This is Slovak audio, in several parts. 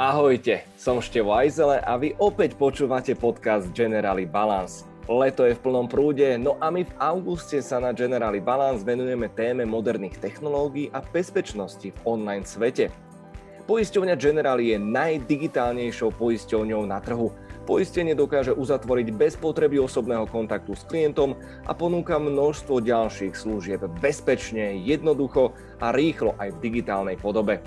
Ahojte, som Števo Ajzele a vy opäť počúvate podcast Generali Balance. Leto je v plnom prúde, no a my v auguste sa na Generali Balance venujeme téme moderných technológií a bezpečnosti v online svete. Poisťovňa Generali je najdigitálnejšou poisťovňou na trhu. Poistenie dokáže uzatvoriť bez potreby osobného kontaktu s klientom a ponúka množstvo ďalších služieb bezpečne, jednoducho a rýchlo aj v digitálnej podobe.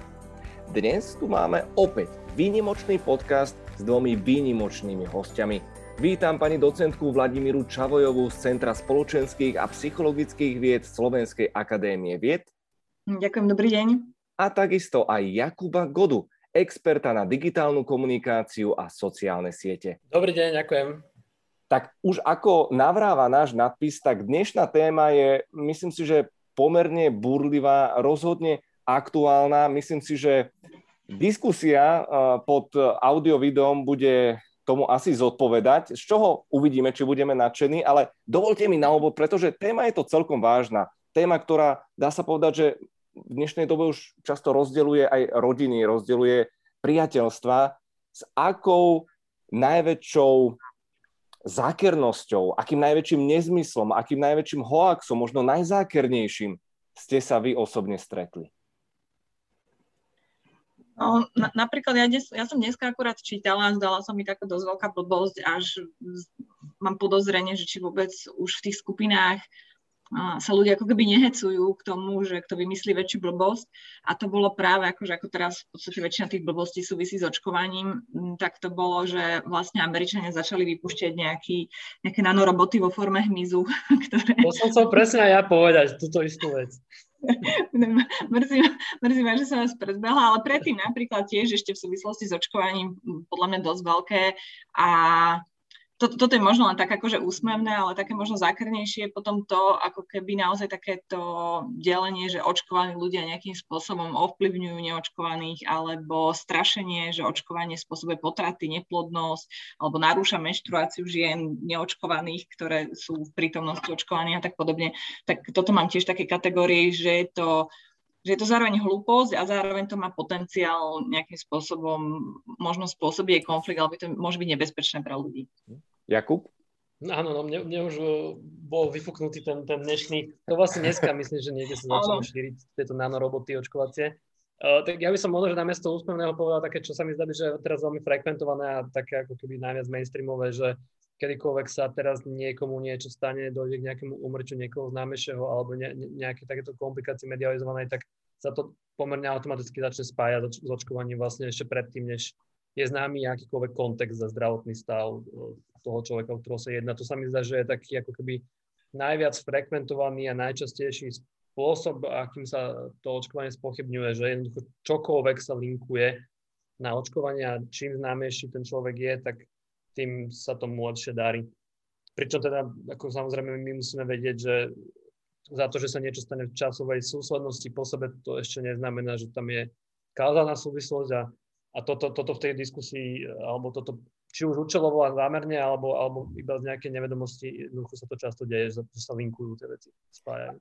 Dnes tu máme opäť výnimočný podcast s dvomi výnimočnými hostiami. Vítam pani docentku Vladimíru Čavojovú z Centra spoločenských a psychologických vied Slovenskej akadémie vied. Ďakujem, dobrý deň. A takisto aj Jakuba Godu, experta na digitálnu komunikáciu a sociálne siete. Dobrý deň, ďakujem. Tak už ako navráva náš nadpis, tak dnešná téma je, myslím si, že pomerne burlivá, rozhodne aktuálna. Myslím si, že diskusia pod audio-videom bude tomu asi zodpovedať, z čoho uvidíme, či budeme nadšení, ale dovolte mi na obod, pretože téma je to celkom vážna. Téma, ktorá dá sa povedať, že v dnešnej dobe už často rozdeluje aj rodiny, rozdeluje priateľstva, s akou najväčšou zákernosťou, akým najväčším nezmyslom, akým najväčším hoaxom, možno najzákernejším ste sa vy osobne stretli? No, na, napríklad ja, des, ja som dneska akurát čítala a zdala sa mi taká dosť veľká blbosť, až mám podozrenie, že či vôbec už v tých skupinách sa ľudia ako keby nehecujú k tomu, že kto vymyslí väčšiu blbosť a to bolo práve ako, že ako teraz v podstate väčšina tých blbostí súvisí s očkovaním, tak to bolo, že vlastne Američania začali vypúšťať nejaký, nejaké nanoroboty vo forme hmyzu, ktoré... To som chcel presne ja povedať, túto istú vec. mrzí, mrzí ma, že som vás predbehla, ale predtým napríklad tiež ešte v súvislosti s očkovaním podľa mňa dosť veľké a to, toto je možno len tak akože úsmevné, ale také možno zákrnejšie je potom to, ako keby naozaj takéto delenie, že očkovaní ľudia nejakým spôsobom ovplyvňujú neočkovaných, alebo strašenie, že očkovanie spôsobuje potraty, neplodnosť, alebo narúša menštruáciu žien neočkovaných, ktoré sú v prítomnosti očkovaných a tak podobne. Tak toto mám tiež také kategórie, že je to že je to zároveň hlúposť a zároveň to má potenciál nejakým spôsobom, možno spôsobí konflikt, alebo to môže byť nebezpečné pre ľudí. Jakub? Áno, no mne, mne už uh, bol vyfúknutý ten, ten dnešný, to vlastne dneska myslím, že niekde sa začalo šíriť tieto nanoroboty očkovacie. Uh, tak ja by som možno, že namiesto úsmevného povedal také, čo sa mi zdá, že je teraz veľmi frekventované a také ako keby najviac mainstreamové, že kedykoľvek sa teraz niekomu niečo stane, dojde k nejakému umrču niekoho známejšieho alebo ne, ne, nejaké takéto komplikácie medializované, tak sa to pomerne automaticky začne spájať s očkovaním vlastne ešte predtým, než je známy akýkoľvek kontext za zdravotný stav uh, toho človeka, o ktorého sa jedná. To sa mi zdá, že je taký ako keby najviac frekventovaný a najčastejší spôsob, akým sa to očkovanie spochybňuje, že jednoducho čokoľvek sa linkuje na očkovanie a čím známejší ten človek je, tak tým sa tomu lepšie darí. Pričom teda, ako samozrejme, my musíme vedieť, že za to, že sa niečo stane v časovej súslednosti po sebe, to ešte neznamená, že tam je kázaná súvislosť a, a toto, toto v tej diskusii, alebo toto či už účelovo a zámerne, alebo, alebo iba z nejakej nevedomosti, jednoducho sa to často deje, že sa linkujú tie veci, spájajú.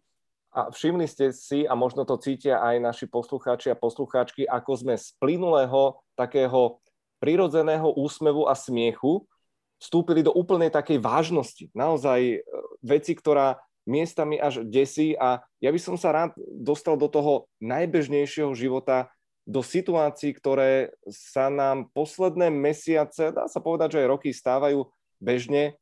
A všimli ste si, a možno to cítia aj naši poslucháči a poslucháčky, ako sme z plynulého takého prirodzeného úsmevu a smiechu vstúpili do úplnej takej vážnosti. Naozaj e, veci, ktorá miestami až desí a ja by som sa rád dostal do toho najbežnejšieho života do situácií, ktoré sa nám posledné mesiace, dá sa povedať, že aj roky stávajú bežne.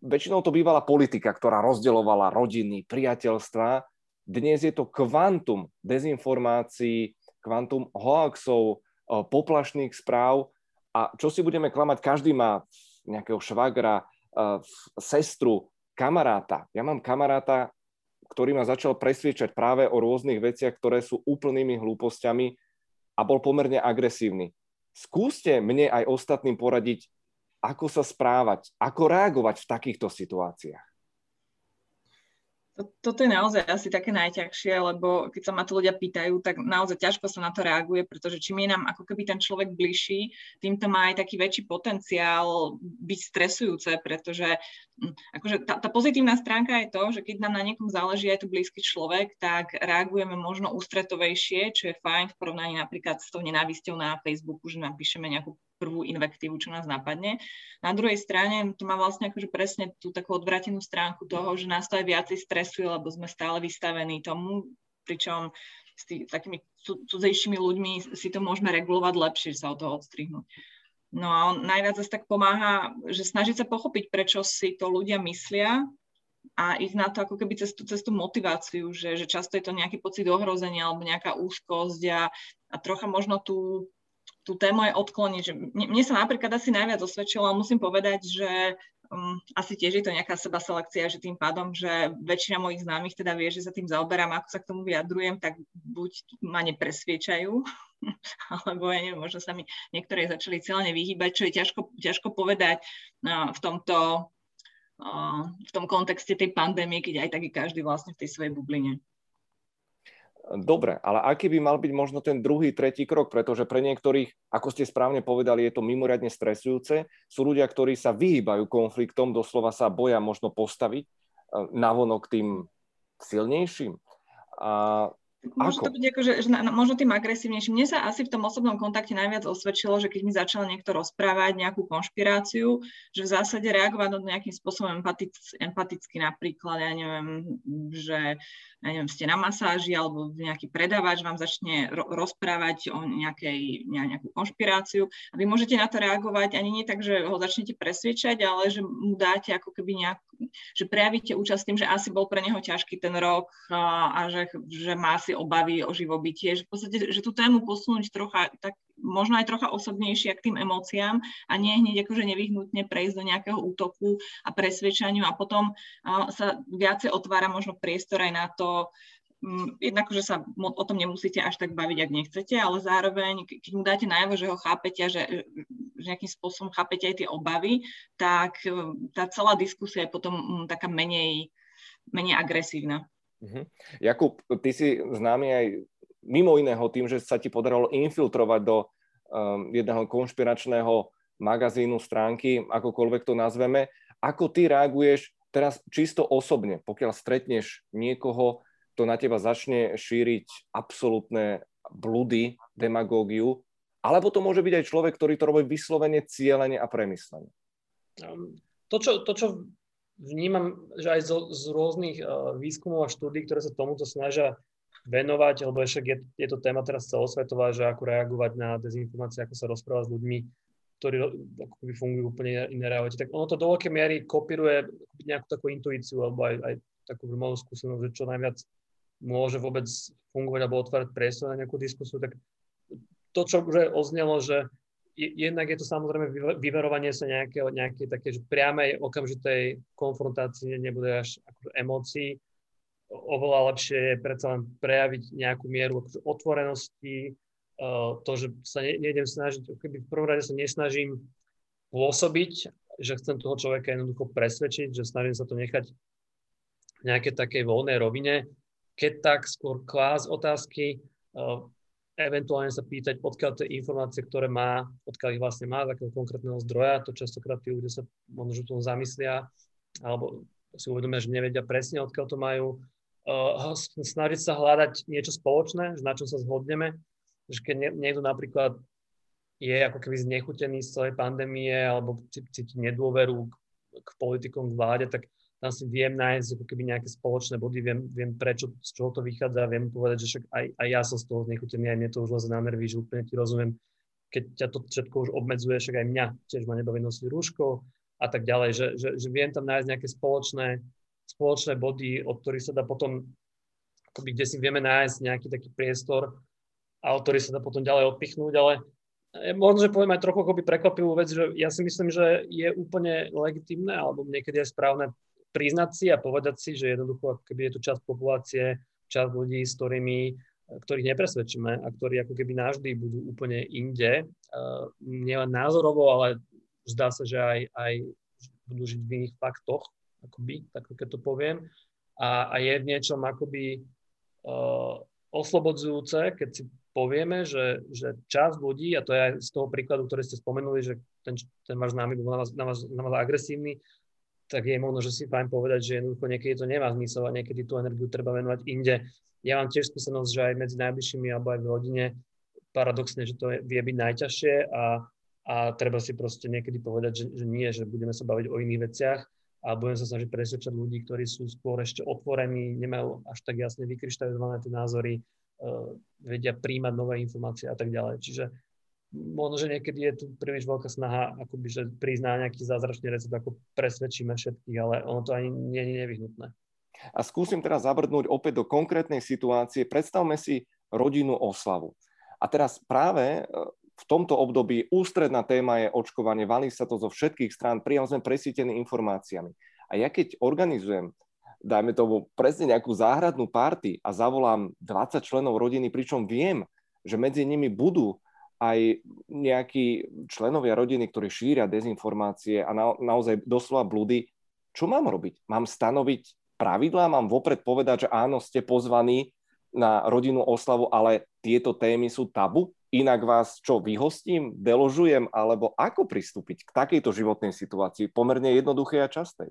Väčšinou to bývala politika, ktorá rozdeľovala rodiny, priateľstva. Dnes je to kvantum dezinformácií, kvantum hoaxov, e, poplašných správ a čo si budeme klamať, každý má nejakého švagra, e, sestru, kamaráta. Ja mám kamaráta, ktorý ma začal presviečať práve o rôznych veciach, ktoré sú úplnými hlúpostiami a bol pomerne agresívny. Skúste mne aj ostatným poradiť, ako sa správať, ako reagovať v takýchto situáciách. Toto je naozaj asi také najťažšie, lebo keď sa ma to ľudia pýtajú, tak naozaj ťažko sa na to reaguje, pretože čím je nám ako keby ten človek bližší, tým to má aj taký väčší potenciál byť stresujúce, pretože hm, akože tá, tá pozitívna stránka je to, že keď nám na niekom záleží aj tu blízky človek, tak reagujeme možno ústretovejšie, čo je fajn v porovnaní napríklad s tou nenávisťou na Facebooku, že napíšeme nejakú prvú invektívu, čo nás napadne. Na druhej strane to má vlastne akože presne tú takú odvratenú stránku toho, že nás to aj viacej stresuje, lebo sme stále vystavení tomu, pričom s, tý, takými cudzejšími ľuďmi si to môžeme regulovať lepšie, sa od toho odstrihnúť. No a on najviac zase tak pomáha, že snažiť sa pochopiť, prečo si to ľudia myslia a ich na to ako keby cez tú, cez tú motiváciu, že, že často je to nejaký pocit ohrozenia alebo nejaká úzkosť a, a trocha možno tú, tú tému aj odkloniť. Že mne, sa napríklad asi najviac osvedčilo, musím povedať, že um, asi tiež je to nejaká seba selekcia, že tým pádom, že väčšina mojich známych teda vie, že sa tým zaoberám, ako sa k tomu vyjadrujem, tak buď ma nepresviečajú, alebo ja neviem, možno sa mi niektoré začali celé vyhýbať, čo je ťažko, ťažko povedať uh, v tomto uh, v tom kontexte tej pandémie, keď aj tak je každý vlastne v tej svojej bubline. Dobre, ale aký by mal byť možno ten druhý, tretí krok, pretože pre niektorých, ako ste správne povedali, je to mimoriadne stresujúce. Sú ľudia, ktorí sa vyhýbajú konfliktom, doslova sa boja možno postaviť e, navonok tým silnejším. A Môže to byť ako, že, že na, možno tým agresívnejším. Mne sa asi v tom osobnom kontakte najviac osvedčilo, že keď mi začal niekto rozprávať nejakú konšpiráciu, že v zásade reagovať na nejakým spôsobom empatic, empaticky napríklad, ja neviem, že ja neviem, ste na masáži alebo nejaký predávač vám začne ro- rozprávať o nejakej, nejakú konšpiráciu a vy môžete na to reagovať ani nie tak, že ho začnete presviečať, ale že mu dáte ako keby nejak, že prejavíte účasť tým, že asi bol pre neho ťažký ten rok a, a že, že má si obavy o živobytie, že v podstate, že tú tému posunúť trocha, tak možno aj trocha osobnejšie k tým emóciám a nie hneď akože nevyhnutne prejsť do nejakého útoku a presvedčaniu a potom sa viacej otvára možno priestor aj na to, um, jednak, že sa o tom nemusíte až tak baviť, ak nechcete, ale zároveň, keď mu dáte najavo, že ho chápete že, že nejakým spôsobom chápete aj tie obavy, tak tá celá diskusia je potom um, taká menej, menej agresívna. Uh-huh. Jakub, ty si známy aj mimo iného tým, že sa ti podarilo infiltrovať do um, jedného konšpiračného magazínu, stránky, akokoľvek to nazveme. Ako ty reaguješ teraz čisto osobne, pokiaľ stretneš niekoho, kto na teba začne šíriť absolútne blúdy, demagógiu, alebo to môže byť aj človek, ktorý to robí vyslovene, cieľene a premyslene? Um, to, čo, to, čo vnímam, že aj zo, z rôznych uh, výskumov a štúdí, ktoré sa tomuto snažia venovať, lebo však je, je to téma teraz celosvetová, že ako reagovať na dezinformácie, ako sa rozprávať s ľuďmi, ktorí ako by fungujú úplne iné realite. Tak ono to do veľkej miery kopíruje nejakú takú intuíciu alebo aj, aj takú malú skúsenosť, že čo najviac môže vôbec fungovať alebo otvárať priestor na nejakú diskusiu, tak to, čo už oznelo, že jednak je to samozrejme vyverovanie sa nejaké, nejaké také, že priamej okamžitej konfrontácii nebude až ako emócií. Oveľa lepšie je predsa len prejaviť nejakú mieru akože otvorenosti, uh, to, že sa ne, nejdem snažiť, keby v prvom rade sa nesnažím pôsobiť, že chcem toho človeka jednoducho presvedčiť, že snažím sa to nechať v nejakej takej voľnej rovine. Keď tak skôr klás otázky, uh, eventuálne sa pýtať, odkiaľ tie informácie, ktoré má, odkiaľ ich vlastne má, z akého konkrétneho zdroja, to častokrát tí ľudia sa možno tom zamyslia, alebo si uvedomia, že nevedia presne, odkiaľ to majú. Uh, snažiť sa hľadať niečo spoločné, na čom sa zhodneme, že keď niekto napríklad je ako keby znechutený z celej pandémie alebo cíti nedôveru k, k politikom, k vláde, tak tam si viem nájsť ako keby nejaké spoločné body, viem, viem prečo, z čoho to vychádza, viem povedať, že však aj, aj ja som z toho znechutený, aj mne to už leze na nervy, že úplne ti rozumiem, keď ťa to všetko už obmedzuje, však aj mňa tiež ma nebaví nosiť rúško a tak ďalej, že, že, že viem tam nájsť nejaké spoločné, spoločné body, od ktorých sa dá potom, akoby, kde si vieme nájsť nejaký taký priestor a od ktorých sa dá potom ďalej odpichnúť, ale e, možno, že poviem aj trochu akoby prekvapivú vec, že ja si myslím, že je úplne legitimné alebo niekedy je správne priznať si a povedať si, že jednoducho, keby je tu časť populácie, časť ľudí, s ktorými ktorých nepresvedčíme a ktorí ako keby navždy budú úplne inde, uh, nielen názorovo, ale zdá sa, že aj, aj budú žiť v iných faktoch, akoby, tak keď to poviem. a, a je v niečom akoby uh, oslobodzujúce, keď si povieme, že, že časť ľudí, a to je aj z toho príkladu, ktorý ste spomenuli, že ten, ten váš známy bol na vás, na, vás, na vás agresívny, tak je možno, že si fajn povedať, že jednoducho niekedy to nemá zmysel a niekedy tú energiu treba venovať inde. Ja mám tiež skúsenosť, že aj medzi najbližšími alebo aj v rodine paradoxne, že to vie byť najťažšie a, a treba si proste niekedy povedať, že, že nie, že budeme sa baviť o iných veciach a budeme sa snažiť presvedčať ľudí, ktorí sú skôr ešte otvorení, nemajú až tak jasne vykryštalizované tie názory, uh, vedia príjmať nové informácie a tak ďalej. Čiže možno, že niekedy je tu príliš veľká snaha akoby, že prísť na nejaký zázračný recept, ako presvedčíme všetkých, ale ono to ani nie je nevyhnutné. A skúsim teraz zabrnúť opäť do konkrétnej situácie. Predstavme si rodinnú oslavu. A teraz práve v tomto období ústredná téma je očkovanie, valí sa to zo všetkých strán, priam sme presítení informáciami. A ja keď organizujem, dajme tomu presne nejakú záhradnú party a zavolám 20 členov rodiny, pričom viem, že medzi nimi budú aj nejakí členovia rodiny, ktorí šíria dezinformácie a na, naozaj doslova blúdy, čo mám robiť? Mám stanoviť pravidlá, mám vopred povedať, že áno, ste pozvaní na rodinnú oslavu, ale tieto témy sú tabu? inak vás čo, vyhostím, deložujem, alebo ako pristúpiť k takejto životnej situácii, pomerne jednoduchej a častej?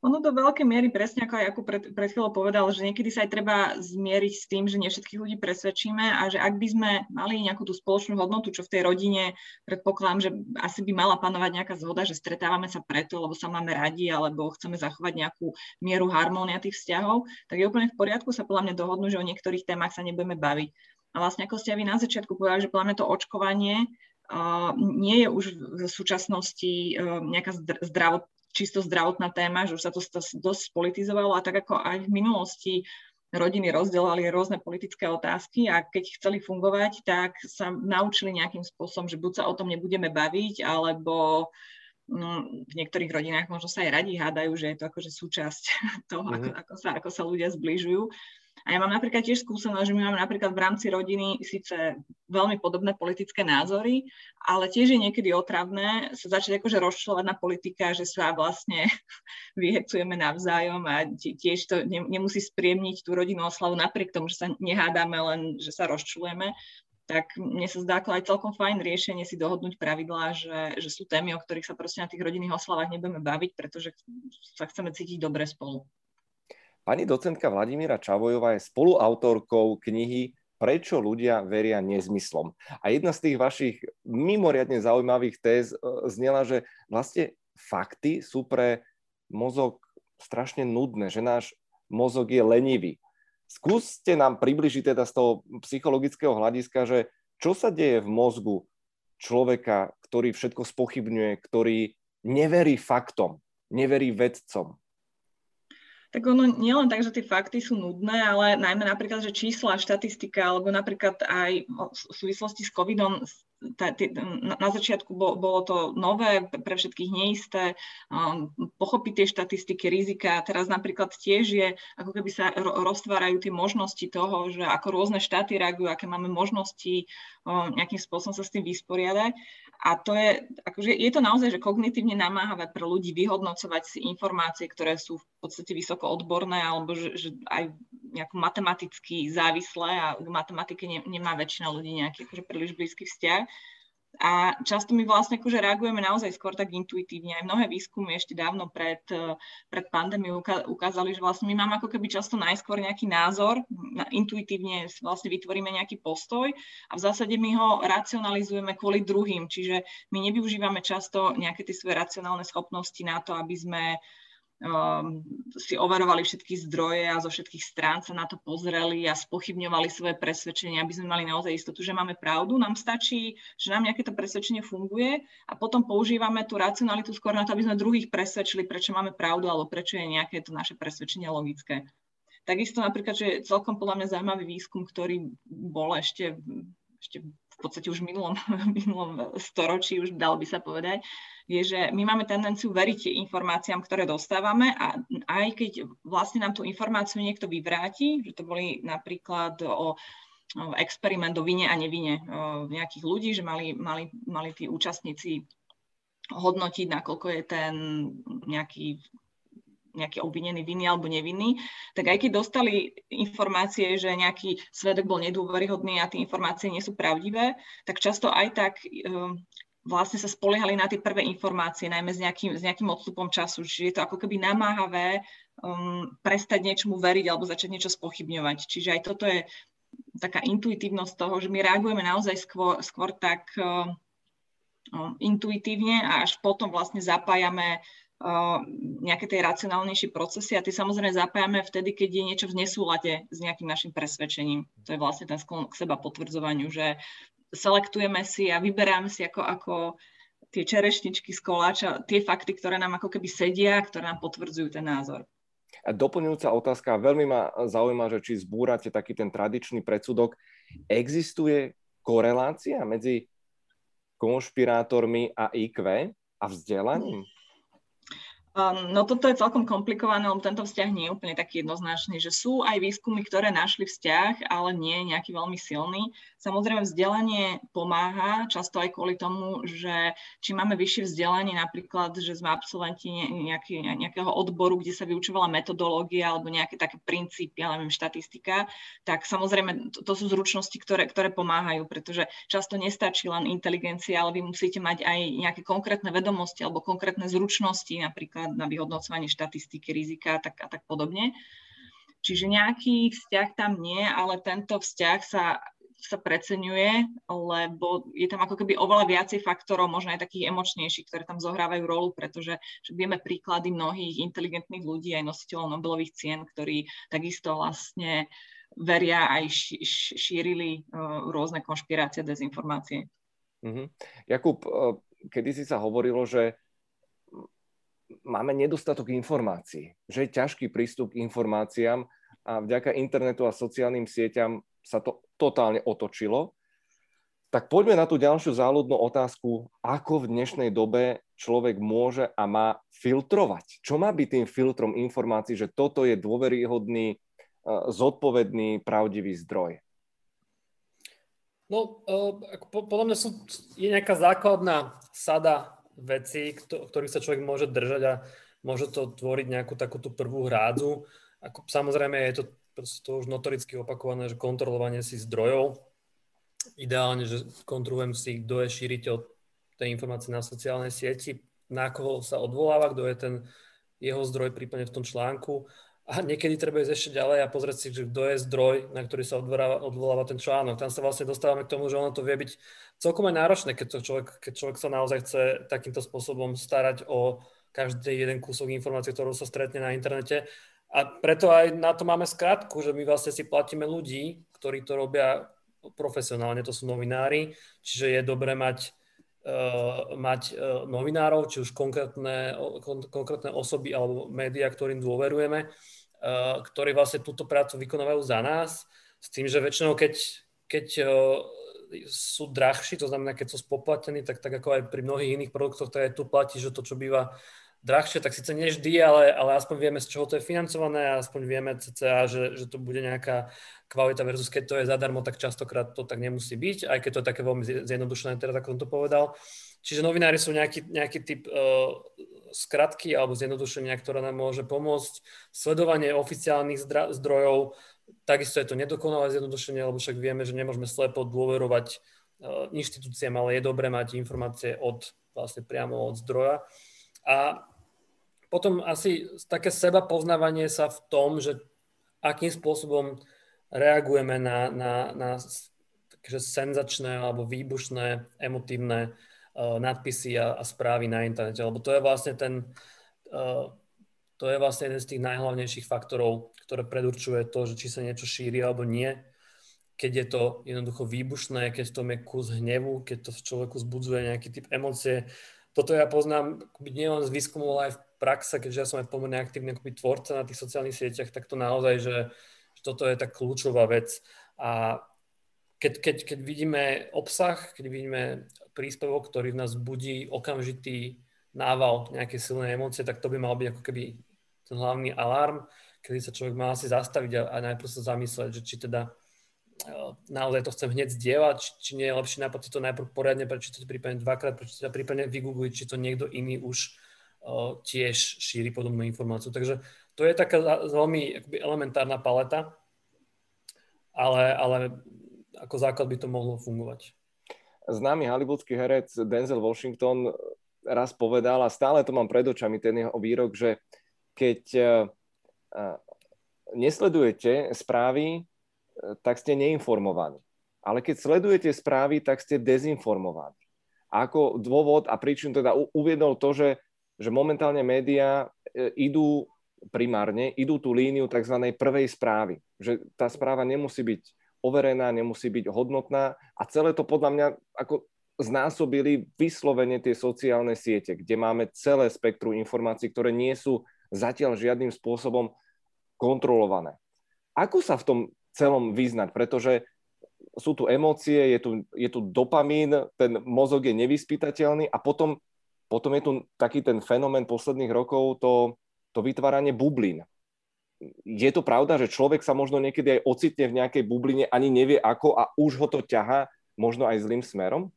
Ono do veľkej miery, presne ako aj ako pred, pred chvíľou povedal, že niekedy sa aj treba zmieriť s tým, že nie všetkých ľudí presvedčíme a že ak by sme mali nejakú tú spoločnú hodnotu, čo v tej rodine predpokladám, že asi by mala panovať nejaká zhoda, že stretávame sa preto, lebo sa máme radi alebo chceme zachovať nejakú mieru harmónia tých vzťahov, tak je úplne v poriadku sa podľa mňa dohodnú, že o niektorých témach sa nebudeme baviť. A vlastne ako ste aj vy na začiatku povedali, že podľa mňa to očkovanie uh, nie je už v súčasnosti uh, nejaká zdravot, čisto zdravotná téma, že už sa to dosť spolitizovalo a tak ako aj v minulosti rodiny rozdelali rôzne politické otázky a keď chceli fungovať, tak sa naučili nejakým spôsobom, že buď sa o tom nebudeme baviť, alebo no, v niektorých rodinách možno sa aj radi hádajú, že je to akože súčasť toho, mm-hmm. ako, mhm. ako, sa, ako sa ľudia zbližujú. A ja mám napríklad tiež skúsenosť, že my máme napríklad v rámci rodiny síce veľmi podobné politické názory, ale tiež je niekedy otravné sa začať akože rozčľovať na politika, že sa vlastne vyhecujeme navzájom a tiež to nemusí spriemniť tú rodinnú oslavu napriek tomu, že sa nehádame, len že sa rozčľujeme tak mne sa zdá ako aj celkom fajn riešenie si dohodnúť pravidlá, že, že sú témy, o ktorých sa proste na tých rodinných oslavách nebudeme baviť, pretože sa chceme cítiť dobre spolu. Pani docentka Vladimíra Čavojová je spoluautorkou knihy Prečo ľudia veria nezmyslom. A jedna z tých vašich mimoriadne zaujímavých téz e, znela, že vlastne fakty sú pre mozog strašne nudné, že náš mozog je lenivý. Skúste nám približiť teda z toho psychologického hľadiska, že čo sa deje v mozgu človeka, ktorý všetko spochybňuje, ktorý neverí faktom, neverí vedcom, tak ono nie len tak, že tie fakty sú nudné, ale najmä napríklad, že čísla, štatistika, alebo napríklad aj v súvislosti s covidom na začiatku bolo to nové, pre všetkých neisté, um, pochopiť tie štatistiky, rizika. Teraz napríklad tiež je, ako keby sa roztvárajú tie možnosti toho, že ako rôzne štáty reagujú, aké máme možnosti um, nejakým spôsobom sa s tým vysporiadať. A to je, akože je to naozaj, že kognitívne namáhavé pre ľudí vyhodnocovať si informácie, ktoré sú v podstate vysoko odborné, alebo že, že aj nejako matematicky závislé a k matematike ne, nemá väčšina ľudí nejaký akože príliš blízky vzťah. A často my vlastne akože reagujeme naozaj skôr tak intuitívne. Aj mnohé výskumy ešte dávno pred, pred pandémiou ukázali, že vlastne my máme ako keby často najskôr nejaký názor, intuitívne vlastne vytvoríme nejaký postoj a v zásade my ho racionalizujeme kvôli druhým. Čiže my nevyužívame často nejaké tie svoje racionálne schopnosti na to, aby sme um, si overovali všetky zdroje a zo všetkých strán sa na to pozreli a spochybňovali svoje presvedčenie, aby sme mali naozaj istotu, že máme pravdu. Nám stačí, že nám nejaké to presvedčenie funguje a potom používame tú racionalitu skôr na to, aby sme druhých presvedčili, prečo máme pravdu alebo prečo je nejaké to naše presvedčenie logické. Takisto napríklad, že je celkom podľa mňa zaujímavý výskum, ktorý bol ešte, ešte v podstate už v minulom, minulom storočí, už dal by sa povedať, je, že my máme tendenciu veriť informáciám, ktoré dostávame a aj keď vlastne nám tú informáciu niekto vyvráti, že to boli napríklad o experiment o vine a nevine nejakých ľudí, že mali, mali, mali tí účastníci hodnotiť, nakoľko je ten nejaký nejaký obvinený vinný alebo nevinný, tak aj keď dostali informácie, že nejaký svedok bol nedôveryhodný a tie informácie nie sú pravdivé, tak často aj tak um, vlastne sa spoliehali na tie prvé informácie, najmä s nejakým, s nejakým odstupom času. Čiže je to ako keby namáhavé um, prestať niečomu veriť alebo začať niečo spochybňovať. Čiže aj toto je taká intuitívnosť toho, že my reagujeme naozaj skôr, skôr tak um, intuitívne a až potom vlastne zapájame nejaké tej racionálnejšie procesy a tie samozrejme zapájame vtedy, keď je niečo v nesúlade s nejakým našim presvedčením. To je vlastne ten sklon k seba potvrdzovaniu, že selektujeme si a vyberáme si ako, ako tie čerešničky z koláča, tie fakty, ktoré nám ako keby sedia, ktoré nám potvrdzujú ten názor. A doplňujúca otázka, veľmi ma zaujíma, že či zbúrate taký ten tradičný predsudok. Existuje korelácia medzi konšpirátormi a IQ a vzdelaním? Um, no toto je celkom komplikované, lebo tento vzťah nie je úplne taký jednoznačný, že sú aj výskumy, ktoré našli vzťah, ale nie je nejaký veľmi silný. Samozrejme vzdelanie pomáha, často aj kvôli tomu, že či máme vyššie vzdelanie, napríklad, že sme absolventi nejaký, nejakého odboru, kde sa vyučovala metodológia alebo nejaké také princípy, ja neviem, štatistika, tak samozrejme to, to sú zručnosti, ktoré, ktoré pomáhajú, pretože často nestačí len inteligencia, ale vy musíte mať aj nejaké konkrétne vedomosti alebo konkrétne zručnosti, napríklad napríklad na vyhodnocovanie štatistiky rizika a tak, a tak podobne. Čiže nejaký vzťah tam nie, ale tento vzťah sa, sa preceňuje, lebo je tam ako keby oveľa viacej faktorov, možno aj takých emočnejších, ktoré tam zohrávajú rolu, pretože že vieme príklady mnohých inteligentných ľudí, aj nositeľov Nobelových cien, ktorí takisto vlastne veria aj šírili uh, rôzne konšpirácie, dezinformácie. Mm-hmm. Jakub, uh, kedy si sa hovorilo, že máme nedostatok informácií, že je ťažký prístup k informáciám a vďaka internetu a sociálnym sieťam sa to totálne otočilo. Tak poďme na tú ďalšiu záľudnú otázku, ako v dnešnej dobe človek môže a má filtrovať. Čo má byť tým filtrom informácií, že toto je dôveryhodný, e, zodpovedný, pravdivý zdroj? No, e, podľa mňa sú, je nejaká základná sada veci, ktorých sa človek môže držať a môže to tvoriť nejakú takúto prvú hrádzu. Ako, samozrejme je to, to už notoricky opakované, že kontrolovanie si zdrojov. Ideálne, že kontrolujem si, kto je šíriteľ tej informácie na sociálnej sieti, na koho sa odvoláva, kto je ten jeho zdroj prípadne v tom článku a niekedy treba ísť ešte ďalej a pozrieť si, že kto je zdroj, na ktorý sa odvoláva, odvoláva ten článok. Tam sa vlastne dostávame k tomu, že ono to vie byť celkom aj náročné, keď, to človek, keď človek sa naozaj chce takýmto spôsobom starať o každý jeden kúsok informácií, ktorú sa stretne na internete. A preto aj na to máme skratku, že my vlastne si platíme ľudí, ktorí to robia profesionálne, to sú novinári, čiže je dobré mať uh, mať uh, novinárov, či už konkrétne, kon, konkrétne osoby alebo médiá, ktorým dôverujeme, ktorí vlastne túto prácu vykonávajú za nás, s tým, že väčšinou keď, keď eh, sú drahší, to znamená, keď sú spoplatení, tak, tak ako aj pri mnohých iných produktoch, ktoré tu platí, že to, čo býva drahšie, tak síce nie vždy, ale, ale aspoň vieme, z čoho to je financované a aspoň vieme cca, že, že to bude nejaká kvalita versus keď to je zadarmo, tak častokrát to tak nemusí byť, aj keď to je také veľmi zjednodušené, teraz ako som to povedal. Čiže novinári sú nejaký, nejaký typ uh, skratky alebo zjednodušenia, ktoré nám môže pomôcť. Sledovanie oficiálnych zdrojov, takisto je to nedokonalé zjednodušenie, lebo však vieme, že nemôžeme slepo dôverovať e, inštitúciám, ale je dobré mať informácie od, vlastne priamo od zdroja. A potom asi také seba poznávanie sa v tom, že akým spôsobom reagujeme na, na, na senzačné alebo výbušné, emotívne uh, nadpisy a, a správy na internete, lebo to je vlastne ten, uh, to je vlastne jeden z tých najhlavnejších faktorov, ktoré predurčuje to, že či sa niečo šíri alebo nie. Keď je to jednoducho výbušné, keď v tom je kus hnevu, keď to v človeku zbudzuje nejaký typ emócie. Toto ja poznám nielen z výskumu, ale aj v praxe, keďže ja som aj pomerne aktívny akoby tvorca na tých sociálnych sieťach, tak to naozaj, že, že toto je tak kľúčová vec. A keď, keď, keď vidíme obsah, keď vidíme príspevok, ktorý v nás budí okamžitý nával nejaké silné emócie, tak to by mal byť ako keby ten hlavný alarm, kedy sa človek má asi zastaviť a, a najprv sa zamyslieť, že či teda uh, naozaj to chcem hneď zdieľať, či, či nie je lepší nápad si to najprv poriadne prečítať, prípadne dvakrát prečítať a prípadne vygoogliť, či to niekto iný už tiež šíri podobnú informáciu. Takže to je taká veľmi akoby, elementárna paleta, ale, ale ako základ by to mohlo fungovať. Známy hollywoodský herec Denzel Washington raz povedal, a stále to mám pred očami, ten jeho výrok, že keď e, e, nesledujete správy, e, tak ste neinformovaní. Ale keď sledujete správy, tak ste dezinformovaní. A ako dôvod a príčinu teda uviedol to, že, že momentálne médiá idú primárne, idú tú líniu tzv. prvej správy. Že tá správa nemusí byť overená, nemusí byť hodnotná a celé to podľa mňa ako znásobili vyslovene tie sociálne siete, kde máme celé spektrum informácií, ktoré nie sú zatiaľ žiadnym spôsobom kontrolované. Ako sa v tom celom vyznať? Pretože sú tu emócie, je tu, je tu dopamín, ten mozog je nevyspytateľný a potom, potom je tu taký ten fenomén posledných rokov, to, to vytváranie bublín. Je to pravda, že človek sa možno niekedy aj ocitne v nejakej bubline, ani nevie ako a už ho to ťaha možno aj zlým smerom?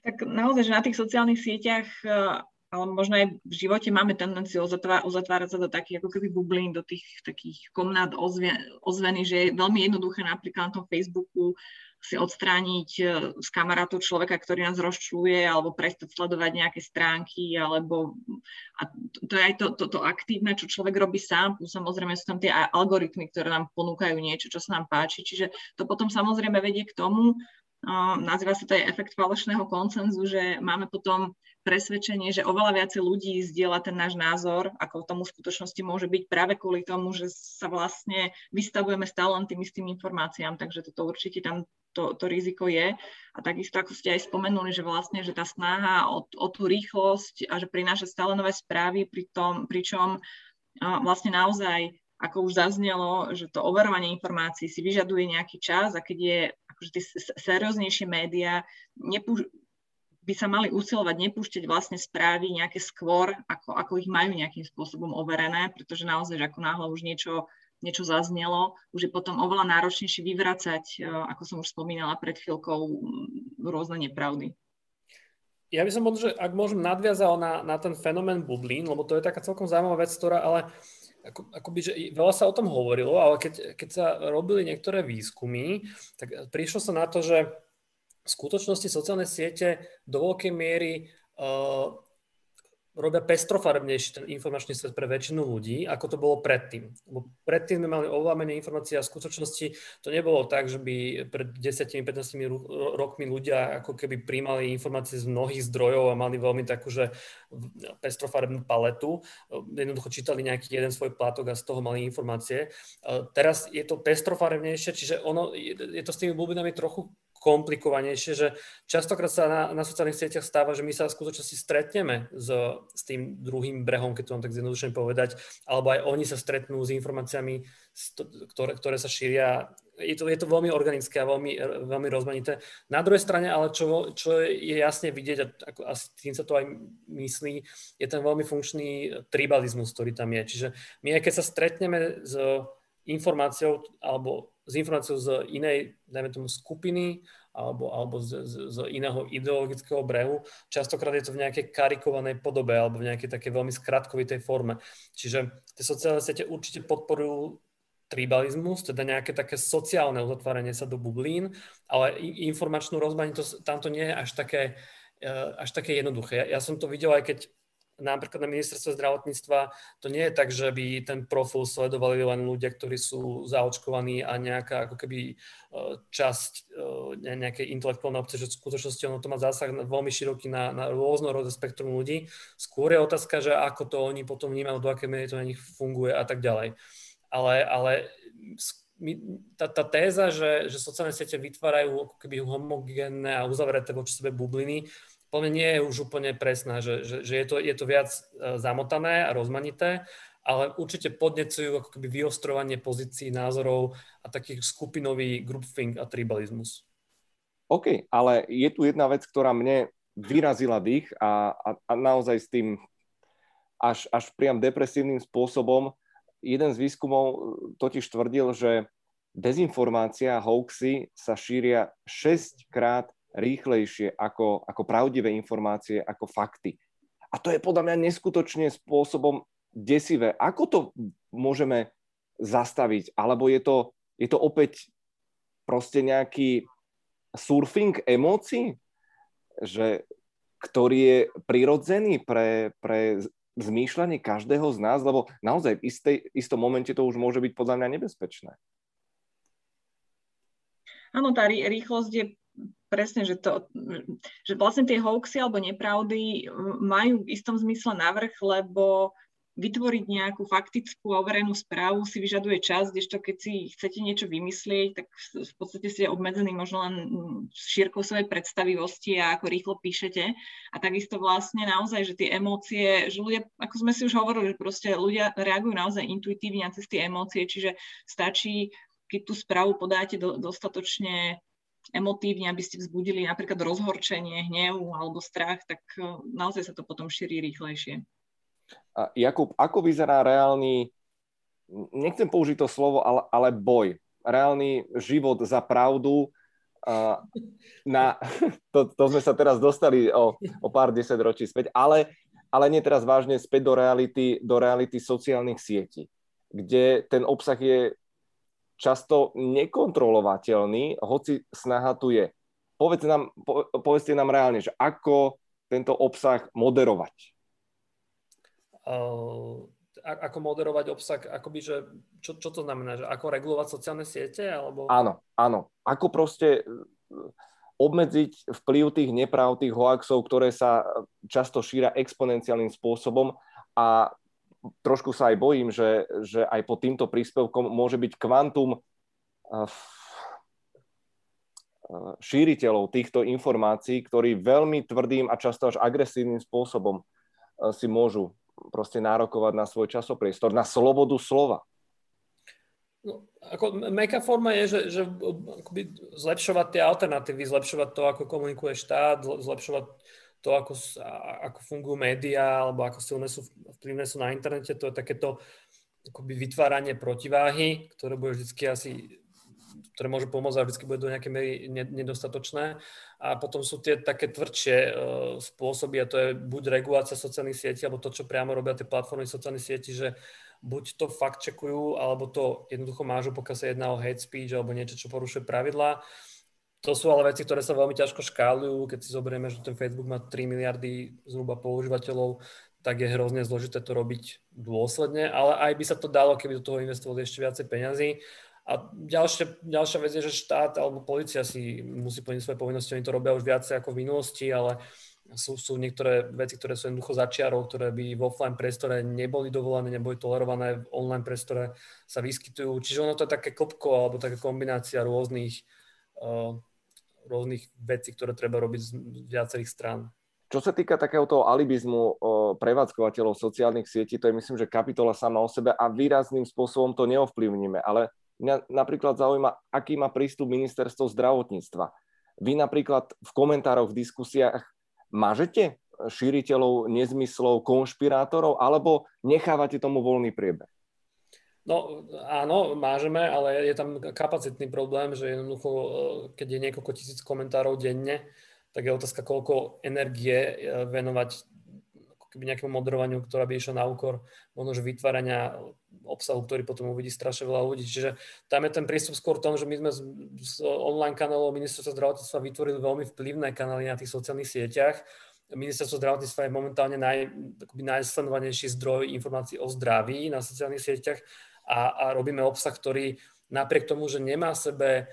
Tak naozaj, že na tých sociálnych sieťach, eh, ale možno aj v živote máme tendenciu uzatvárať sa do takých ako keby bublín, do tých takých komnát ozveny, že je veľmi jednoduché napríklad na tom Facebooku si odstrániť eh, z kamarátu človeka, ktorý nás rozčluje, alebo prestať sledovať nejaké stránky, alebo a to je aj to, to, to aktívne, čo človek robí sám, samozrejme sú tam tie algoritmy, ktoré nám ponúkajú niečo, čo sa nám páči, čiže to potom samozrejme vedie k tomu, nazýva sa to aj efekt falošného koncenzu, že máme potom presvedčenie, že oveľa viacej ľudí zdieľa ten náš názor, ako tomu v skutočnosti môže byť práve kvôli tomu, že sa vlastne vystavujeme stále len tým istým informáciám, takže toto určite tam to, to riziko je. A takisto, ako ste aj spomenuli, že vlastne, že tá snaha o, o tú rýchlosť a že prináša stále nové správy, pri tom, pričom vlastne naozaj ako už zaznelo, že to overovanie informácií si vyžaduje nejaký čas a keď je akože tie serióznejšie médiá nepú, by sa mali usilovať nepúšťať vlastne správy nejaké skôr, ako, ako ich majú nejakým spôsobom overené, pretože naozaj, že ako náhle už niečo, niečo zaznelo, už je potom oveľa náročnejšie vyvracať, e, ako som už spomínala pred chvíľkou, rôzne nepravdy. Ja by som možno, že ak môžem nadviazal na, na ten fenomén bublín, lebo to je taká celkom zaujímavá vec, ktorá ale ako, akoby, že veľa sa o tom hovorilo, ale keď, keď sa robili niektoré výskumy, tak prišlo sa na to, že v skutočnosti sociálne siete do veľkej miery uh, robia pestrofarebnejší ten informačný svet pre väčšinu ľudí, ako to bolo predtým. Lebo predtým sme mali oveľa menej informácií a v skutočnosti to nebolo tak, že by pred 10-15 rokmi ľudia ako keby príjmali informácie z mnohých zdrojov a mali veľmi takú, že pestrofarebnú paletu. Jednoducho čítali nejaký jeden svoj plátok a z toho mali informácie. Teraz je to pestrofarebnejšie, čiže ono, je to s tými bublinami trochu komplikovanejšie, že častokrát sa na, na sociálnych sieťach stáva, že my sa v skutočnosti stretneme s, s tým druhým brehom, keď to mám tak zjednodušene povedať, alebo aj oni sa stretnú s informáciami, ktoré, ktoré sa šíria. Je to, je to veľmi organické a veľmi, veľmi rozmanité. Na druhej strane, ale čo, čo je jasne vidieť, a ako, asi tým sa to aj myslí, je ten veľmi funkčný tribalizmus, ktorý tam je. Čiže my keď sa stretneme s informáciou alebo s informáciou z inej, dajme tomu, skupiny alebo, alebo z, z, z iného ideologického brehu. Častokrát je to v nejakej karikovanej podobe alebo v nejakej takej veľmi skratkovitej forme. Čiže tie sociálne siete určite podporujú tribalizmus, teda nejaké také sociálne uzatváranie sa do bublín, ale informačnú rozmanitosť tamto nie je až také, eh, až také jednoduché. Ja, ja som to videl aj keď napríklad na ministerstve zdravotníctva to nie je tak, že by ten profil sledovali len ľudia, ktorí sú zaočkovaní a nejaká ako keby e, časť e, nejakej intelektuálnej obce, že v skutočnosti ono to má zásah veľmi široký na, na rôznorodé spektrum ľudí. Skôr je otázka, že ako to oni potom vnímajú, do aké miery to na nich funguje a tak ďalej. Ale, ale tá, tá téza, že, že sociálne siete vytvárajú ako keby homogénne a uzavreté voči sebe bubliny, podľa mňa nie je už úplne presná, že, že, že je, to, je to viac e, zamotané a rozmanité, ale určite podnecujú ako keby vyostrovanie pozícií, názorov a takých skupinový groupthink a tribalizmus. OK, ale je tu jedna vec, ktorá mne vyrazila dých a, a, a naozaj s tým až, až priam depresívnym spôsobom. Jeden z výskumov totiž tvrdil, že dezinformácia hoaxy sa šíria 6 krát rýchlejšie ako, ako pravdivé informácie, ako fakty. A to je podľa mňa neskutočne spôsobom desivé. Ako to môžeme zastaviť? Alebo je to, je to opäť proste nejaký surfing emócií, že, ktorý je prirodzený pre, pre zmýšľanie každého z nás, lebo naozaj v istej, istom momente to už môže byť podľa mňa nebezpečné. Áno, tá rýchlosť je presne, že, to, že vlastne tie hoaxy alebo nepravdy majú v istom zmysle navrh, lebo vytvoriť nejakú faktickú overenú správu si vyžaduje čas, kdežto keď si chcete niečo vymyslieť, tak v podstate ste obmedzení možno len šírkou svojej predstavivosti a ako rýchlo píšete. A takisto vlastne naozaj, že tie emócie, že ľudia, ako sme si už hovorili, že proste ľudia reagujú naozaj intuitívne cez tie emócie, čiže stačí, keď tú správu podáte do, dostatočne emotívne, aby ste vzbudili napríklad rozhorčenie, hnev alebo strach, tak eh, naozaj sa to potom šíri rýchlejšie. Jakub, ako vyzerá reálny, nechcem použiť to slovo, ale, ale boj, reálny život za pravdu, na, to, to sme sa teraz dostali o, o pár desať ročí späť, ale, ale nie teraz vážne späť do reality, do reality sociálnych sietí, kde ten obsah je často nekontrolovateľný, hoci snaha tu je. Povedz nám, po, povedzte nám reálne, že ako tento obsah moderovať ako moderovať obsah, akoby, že čo, čo to znamená, že ako regulovať sociálne siete? Alebo... Áno, áno. Ako proste e, obmedziť vplyv tých nepravd, tých hoaxov, ktoré sa často šíria exponenciálnym spôsobom a trošku sa aj bojím, že, že aj pod týmto príspevkom môže byť kvantum e, e, šíriteľov týchto informácií, ktorí veľmi tvrdým a často až agresívnym spôsobom si môžu proste nárokovať na svoj časopriestor, na slobodu slova. No, ako meká forma je, že, že akoby zlepšovať tie alternatívy, zlepšovať to, ako komunikuje štát, zlepšovať to, ako, ako fungujú médiá, alebo ako silné sú, vplyvné sú na internete, to je takéto akoby vytváranie protiváhy, ktoré bude vždy asi ktoré môžu pomôcť a vždy bude do nejakej miery nedostatočné. A potom sú tie také tvrdšie uh, spôsoby a to je buď regulácia sociálnych sietí, alebo to, čo priamo robia tie platformy sociálnych sietí, že buď to fakt čekujú, alebo to jednoducho mážu, pokiaľ sa jedná o hate speech alebo niečo, čo porušuje pravidlá. To sú ale veci, ktoré sa veľmi ťažko škálujú. Keď si zoberieme, že ten Facebook má 3 miliardy zhruba používateľov, tak je hrozne zložité to robiť dôsledne, ale aj by sa to dalo, keby do toho investovali ešte viacej peňazí. A ďalšia, ďalšia vec je, že štát alebo policia si musí plniť svoje povinnosti, oni to robia už viacej ako v minulosti, ale sú, sú niektoré veci, ktoré sú jednoducho začiarov, ktoré by v offline priestore neboli dovolené, neboli tolerované, v online priestore sa vyskytujú. Čiže ono to je také kopko alebo taká kombinácia rôznych, uh, rôznych vecí, ktoré treba robiť z viacerých strán. Čo sa týka takéhoto alibizmu prevádzkovateľov sociálnych sietí, to je myslím, že kapitola sama o sebe a výrazným spôsobom to neovplyvníme, ale Mňa napríklad zaujíma, aký má prístup ministerstvo zdravotníctva. Vy napríklad v komentároch, v diskusiách mažete šíriteľov nezmyslov, konšpirátorov, alebo nechávate tomu voľný priebeh? No áno, mážeme, ale je tam kapacitný problém, že jednoducho, e, keď je niekoľko tisíc komentárov denne, tak je otázka, koľko energie e, venovať keby nejakému moderovaniu, ktorá by išla na úkor možno, vytvárania obsahu, ktorý potom uvidí strašne veľa ľudí. Čiže tam je ten prístup skôr v tom, že my sme z online kanálov ministerstva zdravotníctva vytvorili veľmi vplyvné kanály na tých sociálnych sieťach. Ministerstvo zdravotníctva je momentálne naj, najsledovanejší zdroj informácií o zdraví na sociálnych sieťach a, a robíme obsah, ktorý napriek tomu, že nemá sebe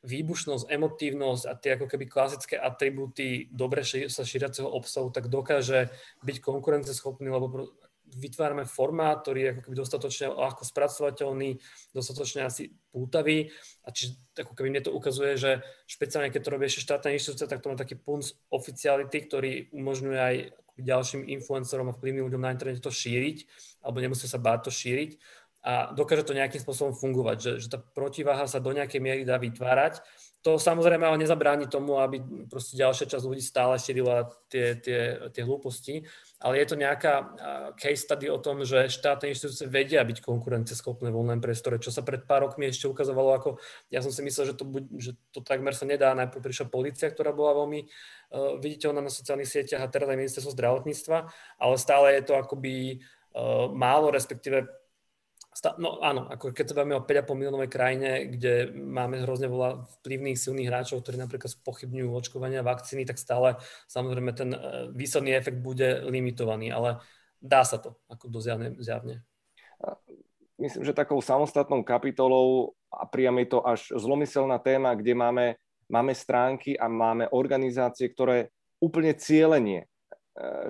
výbušnosť, emotívnosť a tie ako keby klasické atribúty dobre sa šíriaceho obsahu, tak dokáže byť konkurenceschopný, lebo vytvárame formát, ktorý je ako keby dostatočne ľahko spracovateľný, dostatočne asi pútavý a čiže ako keby mne to ukazuje, že špeciálne keď to robí ešte štátna inštitúcia, tak to má taký punc oficiality, ktorý umožňuje aj ďalším influencerom a vplyvným ľuďom na internete to šíriť, alebo nemusia sa báť to šíriť. A dokáže to nejakým spôsobom fungovať, že, že tá protiváha sa do nejakej miery dá vytvárať. To samozrejme ale nezabráni tomu, aby proste ďalšia časť ľudí stále šírila tie, tie, tie hlúposti, ale je to nejaká case study o tom, že štátne inštitúcie vedia byť konkurenceschopné v online priestore, čo sa pred pár rokmi ešte ukazovalo ako, ja som si myslel, že to, že to takmer sa nedá, najprv prišla policia, ktorá bola veľmi uh, viditeľná na sociálnych sieťach a teraz aj ministerstvo zdravotníctva, ale stále je to akoby uh, málo, respektíve No áno, ako keď sa bavíme o 5,5 miliónovej krajine, kde máme hrozne veľa vplyvných silných hráčov, ktorí napríklad spochybňujú očkovania vakcíny, tak stále samozrejme ten e, výsledný efekt bude limitovaný, ale dá sa to ako dozjavne, zjavne. Myslím, že takou samostatnou kapitolou a priam je to až zlomyselná téma, kde máme, máme stránky a máme organizácie, ktoré úplne cieľenie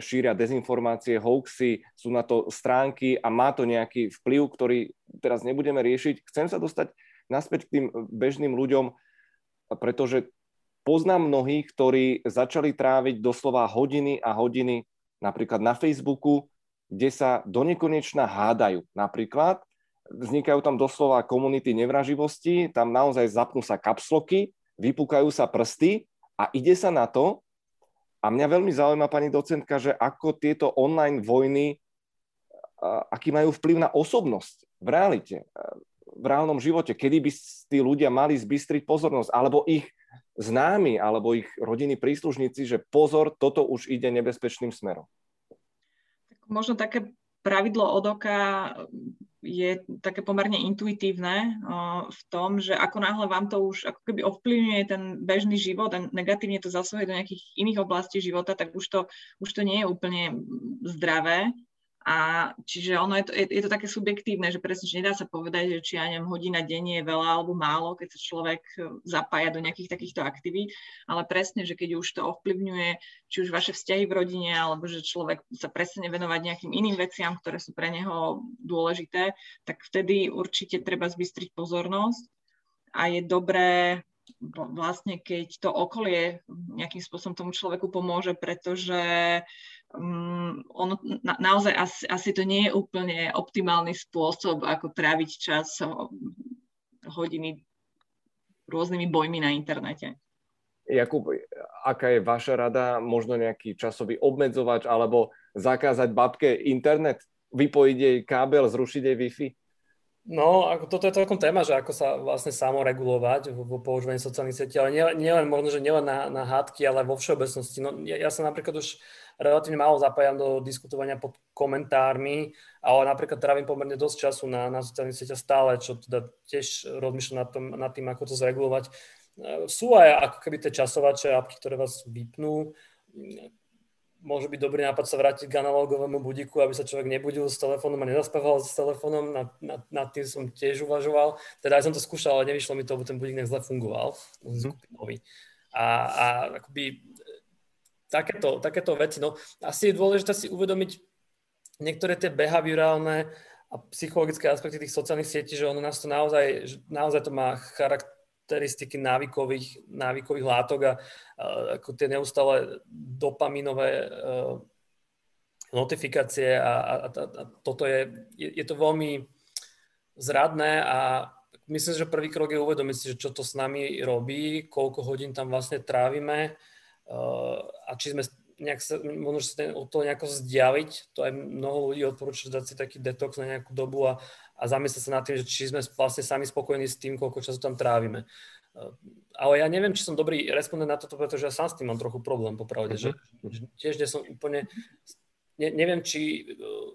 šíria dezinformácie, hoaxy, sú na to stránky a má to nejaký vplyv, ktorý teraz nebudeme riešiť. Chcem sa dostať naspäť k tým bežným ľuďom, pretože poznám mnohých, ktorí začali tráviť doslova hodiny a hodiny napríklad na Facebooku, kde sa do nekonečna hádajú. Napríklad vznikajú tam doslova komunity nevraživosti, tam naozaj zapnú sa kapsloky, vypúkajú sa prsty a ide sa na to, a mňa veľmi zaujíma, pani docentka, že ako tieto online vojny, aký majú vplyv na osobnosť v realite, v reálnom živote, kedy by tí ľudia mali zbystriť pozornosť, alebo ich známi, alebo ich rodiny príslušníci, že pozor, toto už ide nebezpečným smerom. Možno také pravidlo od oka je také pomerne intuitívne v tom, že ako náhle vám to už ako keby ovplyvňuje ten bežný život a negatívne to zasahuje do nejakých iných oblastí života, tak už to, už to nie je úplne zdravé a čiže ono je to, je, je to také subjektívne, že presne, že nedá sa povedať, že či ja neviem, hodina denne je veľa alebo málo, keď sa človek e, zapája do nejakých takýchto aktivít, ale presne, že keď už to ovplyvňuje či už vaše vzťahy v rodine, alebo že človek sa prestane venovať nejakým iným veciam, ktoré sú pre neho dôležité, tak vtedy určite treba zbystriť pozornosť a je dobré vlastne keď to okolie nejakým spôsobom tomu človeku pomôže, pretože um, ono na, naozaj asi, asi to nie je úplne optimálny spôsob, ako tráviť čas hodiny rôznymi bojmi na internete. Jakub, aká je vaša rada? Možno nejaký časový obmedzovač alebo zakázať babke internet? Vypojiť jej kábel, zrušiť jej Wi-Fi? No, ako toto je celkom téma, že ako sa vlastne samoregulovať vo používaní sociálnych sietí, ale nielen, nie možno, že nielen na, na hádky, ale vo všeobecnosti. No, ja, ja sa napríklad už relatívne málo zapájam do diskutovania pod komentármi, ale napríklad trávim pomerne dosť času na, na sociálnych sieťach stále, čo teda tiež rozmýšľam nad, tom, nad tým, ako to zregulovať. E, sú aj ako keby tie časovače, apky, ktoré vás vypnú môže byť dobrý nápad sa vrátiť k analogovému budíku, aby sa človek nebudil s telefónom a nezaspával s telefónom. Nad, nad, nad tým som tiež uvažoval. Teda aj som to skúšal, ale nevyšlo mi to, lebo ten budík zle fungoval. Mm-hmm. A, a akoby takéto, takéto veci. No, asi je dôležité si uvedomiť niektoré tie behaviorálne a psychologické aspekty tých sociálnych sietí, že ono nás to naozaj, naozaj to má charakter charakteristiky návykových, návykových látok a, a ako tie neustále dopaminové uh, notifikácie a, a, a, a toto je, je, je to veľmi zradné a myslím, že prvý krok je uvedomiť si, že čo to s nami robí, koľko hodín tam vlastne trávime uh, a či sme nejak sa, možno sa od toho nejako vzdialiť. To aj mnoho ľudí odporúča dať si taký detox na nejakú dobu a, a zamyslieť sa nad tým, že či sme vlastne sami spokojní s tým, koľko času tam trávime. Eh, ale ja neviem, či som dobrý respondent na toto, pretože ja sám s tým mám trochu problém, popravde, uh-huh. že, mhm. že tiež nie som úplne, ne, neviem, či, eh,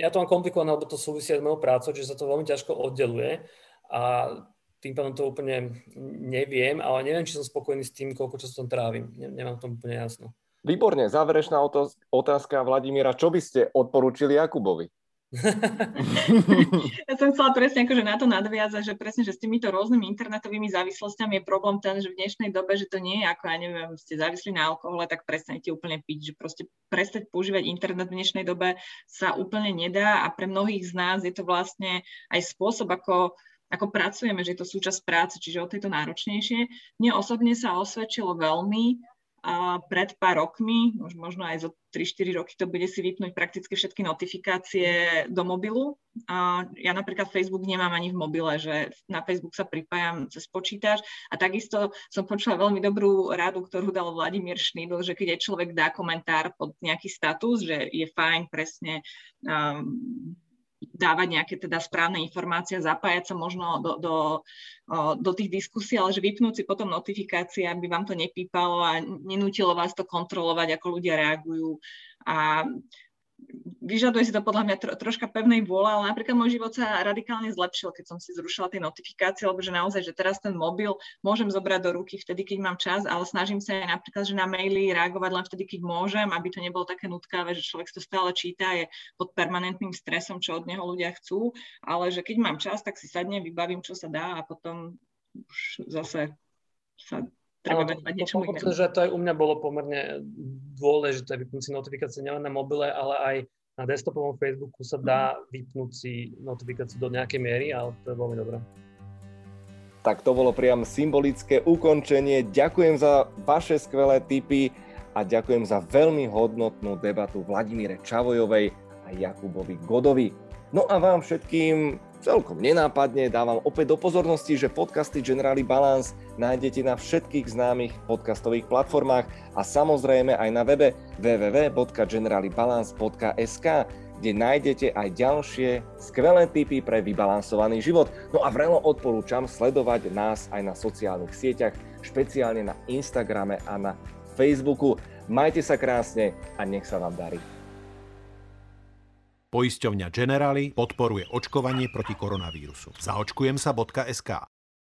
ja to mám komplikované, lebo to súvisí s mojou prácou, že sa to veľmi ťažko oddeluje a tým pádom to úplne neviem, ale neviem, či som spokojný s tým, koľko času tam trávim. Nemám v tom úplne jasno. Výborne, záverečná otázka Vladimíra. Čo by ste odporúčili Jakubovi? ja som chcela presne akože na to nadviazať, že presne, že s týmito rôznymi internetovými závislostiami je problém ten, že v dnešnej dobe, že to nie je ako, ja neviem, ste závislí na alkohole, tak prestanete úplne piť, že proste prestať používať internet v dnešnej dobe sa úplne nedá a pre mnohých z nás je to vlastne aj spôsob, ako ako pracujeme, že je to súčasť práce, čiže o tejto náročnejšie. Mne osobne sa osvedčilo veľmi pred pár rokmi, možno aj zo 3-4 roky to bude si vypnúť prakticky všetky notifikácie do mobilu. A ja napríklad Facebook nemám ani v mobile, že na Facebook sa pripájam cez počítač a takisto som počula veľmi dobrú radu, ktorú dal Vladimír Šnýdl, že keď aj človek dá komentár pod nejaký status, že je fajn presne um, dávať nejaké teda správne informácie, zapájať sa možno do, do, do tých diskusí, ale že vypnúť si potom notifikácie, aby vám to nepípalo a nenútilo vás to kontrolovať, ako ľudia reagujú. A vyžaduje si to podľa mňa tro, troška pevnej vôle, ale napríklad môj život sa radikálne zlepšil, keď som si zrušila tie notifikácie, lebo že naozaj, že teraz ten mobil môžem zobrať do ruky vtedy, keď mám čas, ale snažím sa aj napríklad, že na maily reagovať len vtedy, keď môžem, aby to nebolo také nutkavé, že človek to stále číta, je pod permanentným stresom, čo od neho ľudia chcú, ale že keď mám čas, tak si sadne, vybavím, čo sa dá a potom už zase sa treba venovať niečomu inému. že to aj u mňa bolo pomerne dôležité vypnúť si notifikácie nielen na mobile, ale aj na desktopovom Facebooku sa dá mhm. vypnúť si notifikáciu do nejakej miery, ale to je veľmi dobré. Tak to bolo priam symbolické ukončenie. Ďakujem za vaše skvelé tipy a ďakujem za veľmi hodnotnú debatu Vladimíre Čavojovej a Jakubovi Godovi. No a vám všetkým celkom nenápadne dávam opäť do pozornosti, že podcasty Generali Balance nájdete na všetkých známych podcastových platformách a samozrejme aj na webe www.generalibalance.sk, kde nájdete aj ďalšie skvelé tipy pre vybalansovaný život. No a vrelo odporúčam sledovať nás aj na sociálnych sieťach, špeciálne na Instagrame a na Facebooku. Majte sa krásne a nech sa vám darí. Poisťovňa Generali podporuje očkovanie proti koronavírusu. Zaočkujem sa.sk